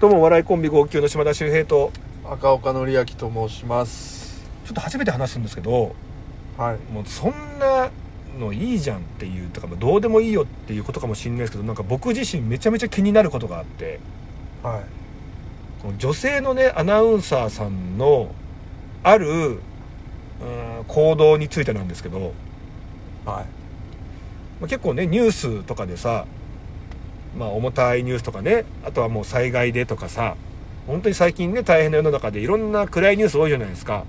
どうもお笑いコンビ号泣の島田秀平と赤岡典明と申します。ちょっと初めて話すんですけどはい。もうそんなのいいじゃんっていうとかまあどうでもいいよっていうことかもしれないですけどなんか僕自身めちゃめちゃ気になることがあってはい。この女性のねアナウンサーさんのあるうん行動についてなんですけど、はい。まあ、結構ねニュースとかでさまあ重たいニュースとかねあとはもう災害でとかさ本当に最近ね大変な世の中でいろんな暗いニュース多いじゃないですか。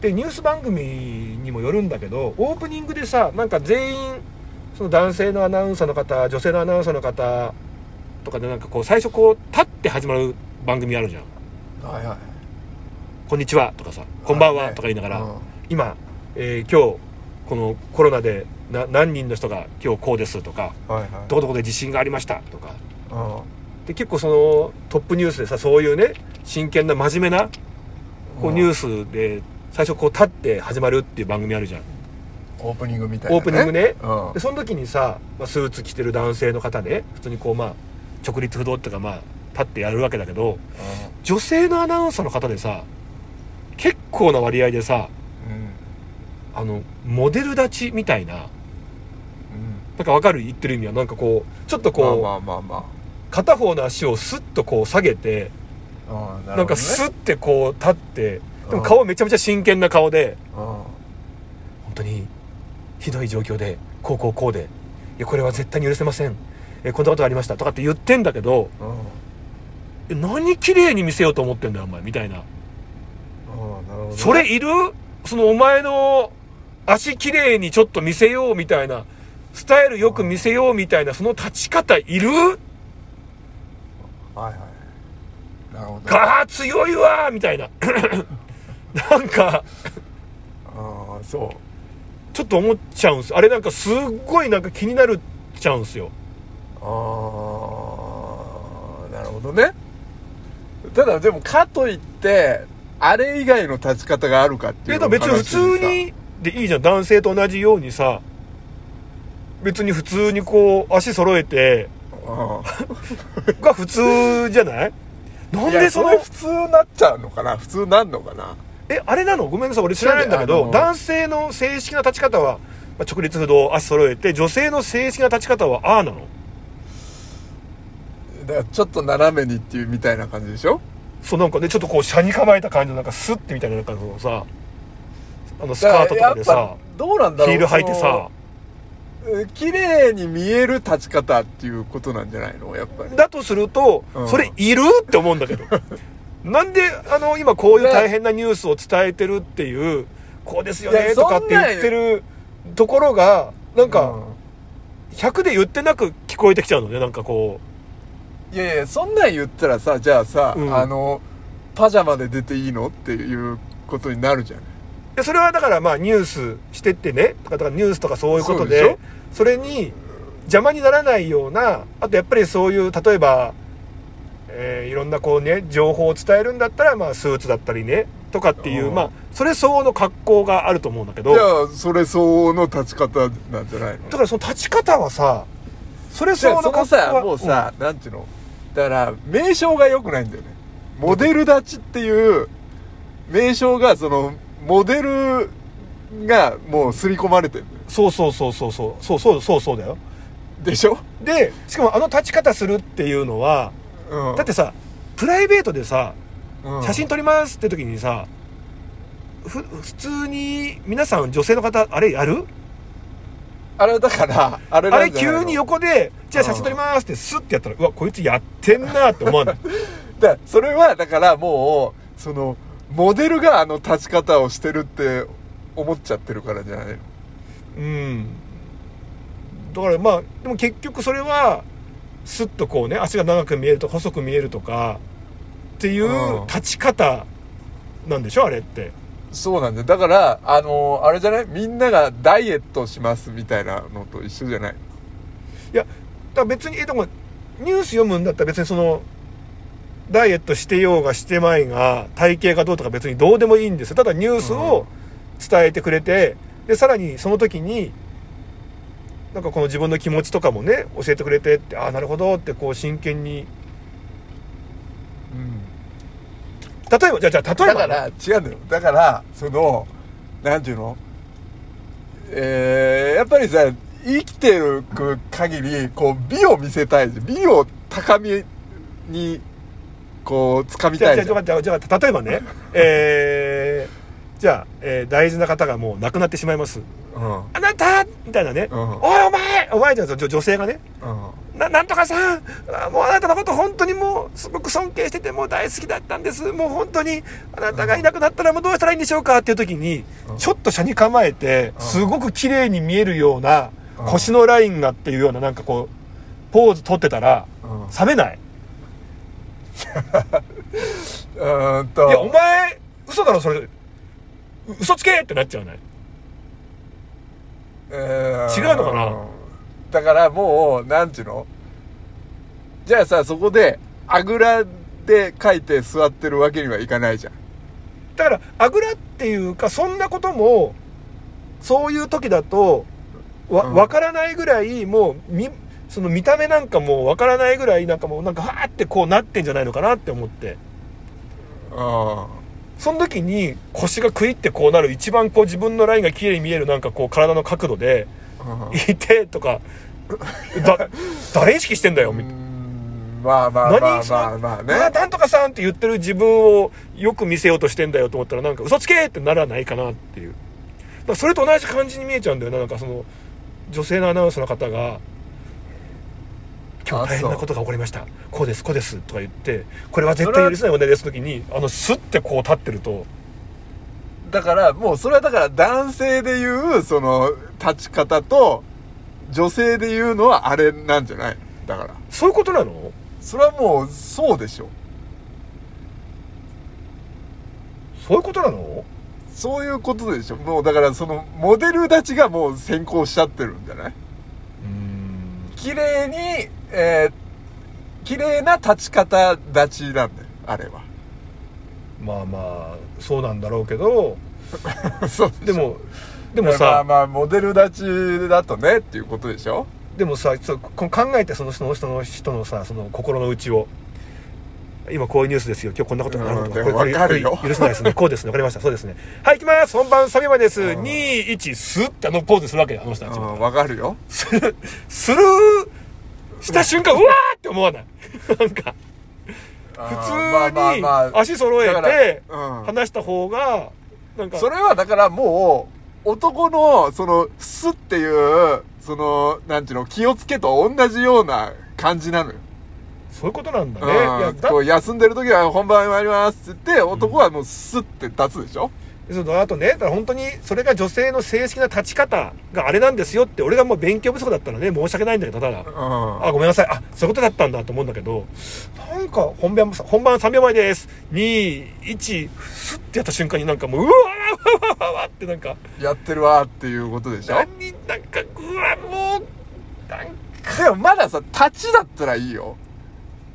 でニュース番組にもよるんだけどオープニングでさなんか全員その男性のアナウンサーの方女性のアナウンサーの方とかでなんかこう最初こう立って始まる番組あるじゃん。うんはいはい「こんにちは」とかさ「こんばんは」とか言いながら、うん。今、えー今日このコロナでな何人の人が今日こうですとかはいはい。どこどこで地震がありましたとか。うん。で結構そのトップニュースでさそういうね真剣な真面目なこうニュースで最初こう立って始まるっていう番組あるじゃん。オープニングみたいな、オープニングね。うん。でその時にさ、まあ、スーツ着てる男性の方ね普通にこうまあ直立不動っていうかまあ立ってやるわけだけど女性のアナウンサーの方でさ結構な割合でさうんあのモデル立ちみたいな。うん。なんかわかる？言ってる意味は。なんかこうちょっとこう、まあまあまあま片方の足をスッとこう下げてあうんなんかスッてこう立ってでもうん。顔めちゃめちゃ真剣な顔でうん。本当にひどい状況でこうこうこうでいやこれは絶対に許せません。えこんなことがありました。とかって言ってんだけど何綺麗に見せようと思ってんだよお前。みたいな。ね。それいる？そのお前の足綺麗にちょっと見せようみたいなスタイルよく見せようみたいなその立ち方いる？はいはい。なるほど。ガー強いわみたいな。なんかああそう。ちょっと思っちゃうんです。あれなんかすっごいなんか気になるっちゃうんですよ。ああなるほどね。ただでもかといってあれ以外の立ち方があるかっていうえだから別に普通にでいいじゃん。男性と同じようにさ別に普通にこう足揃えて話が普通じゃない？なんでその？れ普通なっちゃうのかな？普通なんのかな？えあれなの？ごめんなさい。俺知らないんだけど男性の正式な立ち方は、まあ直立不動足揃えて女性の正式な立ち方はああなの？だからちょっと斜めにっていうみたいな感じでしょ？そうなんかねちょっとこう車に構えた感じのなんかスッてみたいななんかそのさあのスカートとかでさどうなんだヒール履いてさ。綺麗に見える立ち方っていうことなんじゃないの？やっぱり。だとすると、うん。それいる？って思うんだけど。なんであの今こういう大変なニュースを伝えてるっていうこうですよねとかって言ってるところがなんか100で言ってなく聞こえてきちゃうのねなんかこいやいやそんなん言ったらさじゃあさ、うん。あのパジャマで出ていいの？っていうことになるじゃん。うでそれはだからまあニュースしてってねとかだからニュースとかそういうことでそれに邪魔にならないようなあとやっぱりそういう例えば、えーいろんなこうね情報を伝えるんだったらまあスーツだったりねとかっていう、うん。まあそれ相応の格好があると思うんだけど。じゃあそれ相応の立ち方なんじゃないの？だからその立ち方はさそれ相応の格好はさもうさ、なんていうの？だから名称が良くないんだよね。モデル立ちっていう名称がそのモデルがもう刷り込まれてるそうそうそうそうそう。そうそうそうそうだよ。でしょ、でしかもあの立ち方するっていうのはうん。だってさプライベートでさうん。写真撮りますって時にさふ普通に皆さん女性の方あれやる？あれだからあれあれ急に横でじゃあ写真撮りますってスッてやったらうわこいつやってんなって思わない？だそれはだからもうそのモデルがあの立ち方をしてるって思っちゃってるからじゃないの？うん。だからまあでも結局それはスッとこうね足が長く見えるとか細く見えるとかっていううん。立ち方なんでしょ？あれって。そうなんだよ。だからあのあれじゃない？みんながダイエットしますみたいなのと一緒じゃない？いやだから別にえでもニュース読むんだったら別にそのダイエットしてようがしてまいが体型がどうとか別にどうでもいいんですよ。ただニュースを伝えてくれてでさらにその時になんかこの自分の気持ちとかもね教えてくれてってああなるほどってこう真剣に。例えばじゃあじゃあ例えばね、だから違うんだよ。だからそのなんていうの？えー、やっぱりさ生きてる限りこう美を見せたい。美を高みにこう掴みたいじゃじゃあじゃあ例えばね えー、じゃあ、えー大事な方がもう亡くなってしまいます。うん。あなたみたいなね、うん。おいお前お前じゃないですよ。女性がね。うん。ななんとかさんあもうあなたのこと本当にもうすごく尊敬しててもう大好きだったんです。もう本当にあなたがいなくなったらもうどうしたらいいんでしょうかっていう時に、うん。ちょっと車に構えてうん。すごく綺麗に見えるようなうん。腰のラインがっていうようななんかこうポーズ取ってたらうん。冷めない、うーんと。いやお前嘘だろそれ。う嘘つけってなっちゃわない？えー違うのかな？だからもうなんていうの？じゃあさそこであぐらで書いて座ってるわけにはいかないじゃん。だからあぐらっていうかそんなこともそういう時だとわうん。分からないぐらいもうみその見た目なんかもう分からないぐらいなんかもうなんかはーってこうなってんじゃないのかなって思って。あその時に腰がクイってこうなる一番こう自分のラインが綺麗に見えるなんかこう体の角度であ「いて」とかだ誰意識してんだよみたいな。まあまあまあ何まあまあね。あなんとかさんって言ってる自分をよく見せようとしてんだよと思ったらなんか嘘つけってならないかなっていう。それと同じ感じに見えちゃうんだよななんかその女性のアナウンスの方が「今日大変なことが起こりました。こうですこうです」とか言って「これは絶対許せない問題です」時にあのスッてこう立ってると。だからもうそれはだから男性で言うその立ち方と女性で言うのはあれなんじゃない？だから。そういうことなの？それはもうそうでしょ。そういうことなの？そういうことでしょ。もうだからそのモデル立ちがもう先行しちゃってるんじゃない？うーん。綺麗にえー、綺麗な立ち方立ちなんだよあれは。まあまあそうなんだろうけど。そうでもでもまあさまあモデル立ちだとねっていうことでしょ。でもさちょっとこ考えてその人の人の人のさその心の内を。今こういうニュースですよ。今日こんなことがあるとかうんこれこれ許せないですね。こうですね。わかりました。そうですね。はい行きます。本番3秒前です。うん。21スッてあのポーズするわけよあの人たちうんわかるよ。するするした瞬間うわーって思わない？なんか。普普通に足揃えてうん、話した方がなんか。それはだからもう男のそのスっていうそのなんていうの気をつけと同じような感じなのよ、そういうことなんだうねいやだんこう休んでる時は本番参りますって言って男はもうスって立つでしょ、そうあとね、本当にそれが女性の正式な立ち方があれなんですよって、俺がもう勉強不足だったらね、申し訳ないんだけど、ただ、うん。あ、ごめんなさい、あ、そういうことだったんだと思うんだけど、なんか本番、本番3秒前です。2、1、スッてやった瞬間になんかもう、うわーわわわわってなんか、やってるわっていうことでしょ？何、なんか、うわ、もう、なんか、まださ立ちだったらいいよ。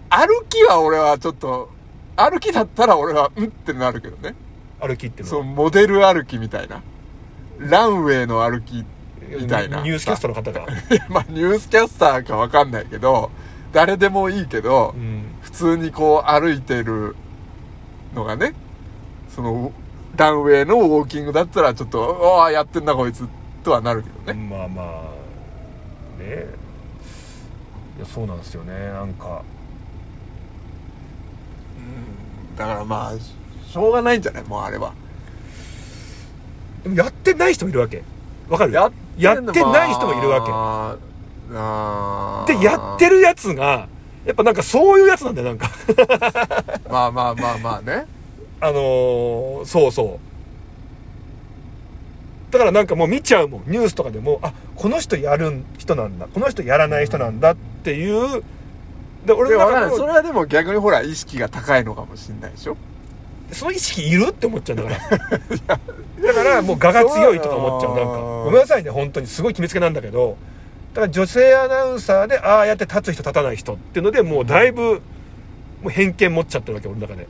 歩きは俺はちょっと歩きだったら俺はうんってなるけどね歩きっていうのそうモデル歩きみたいな。ランウェイの歩きみたいな。ニュースキャスターの方が。まあニュースキャスターかわかんないけど誰でもいいけど、うん。普通にこう歩いてるのがねそのランウェイのウォーキングだったらちょっとああやってんなこいつとはなるけどね、まあまあね。いやそうなんですよね。なんか。だからまあしょうがないんじゃない？もうあれは。でもやってない人もいるわけ。わかる？ややってない人もいるわけ。でやってるやつがやっぱなんかそういうやつなんだよなんか。まあまあまあまあね。あのーそうそう。だからなんかもう見ちゃうもん。ニュースとかでもあこの人やる人なんだ。この人やらない人なんだっていう。で俺での中も分かんない。それのはでも逆にほら意識が高いのかもしんないでしょ？その意識いる？って思っちゃうんだから。だからもう我が強いとか思っちゃうなんか。ごめんなさいね本当にすごい決めつけなんだけど。だから女性アナウンサーでああやって立つ人立たない人っていうのでもうだいぶもう偏見持っちゃってるわけ俺の中で。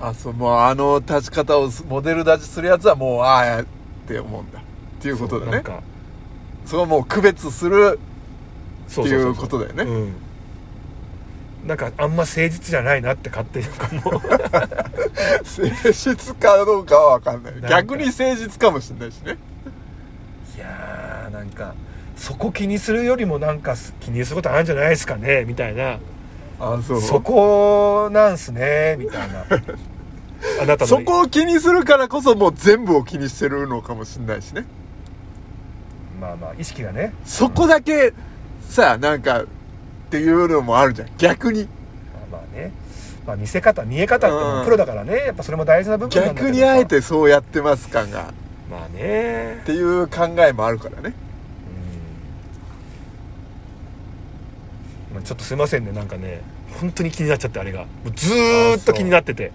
あそうもうあの立ち方をすモデル立ちするやつはもうああやって思うんだ。っていうことだね。なんか。それはもう区別するそっていうことだよね。うんなんかあんま誠実じゃないなって勝手になんかもう。誠実かどうかは分かんない。逆に誠実かもしれないしね。いやーなんかそこ気にするよりもなんか気にすることあるんじゃないですかねみたいな。あそう。そこなんすねみたいな。あなたの。そこを気にするからこそもう全部を気にしてるのかもしれないしね。まあまあ意識がね。そこだけさなんかっていうのもあるじゃん。逆に。まあまあね、まあ、見せ方見え方ってもうプロだからね。やっぱそれも大事な部分なんだけどさ。逆にあえてそうやってます感が。まあね。っていう考えもあるからね。ちょっとすいませんね。なんかね本当に気になっちゃってあれが。ずーっと気になってて。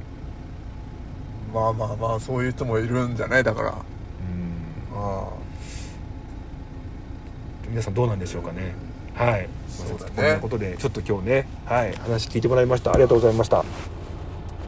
まあまあまあそういう人もいるんじゃない？だから。うん。あ。皆さんどうなんでしょうかねはい。そうだね。こんなことでちょっと今日ねはい。話聞いてもらいました。ありがとうございました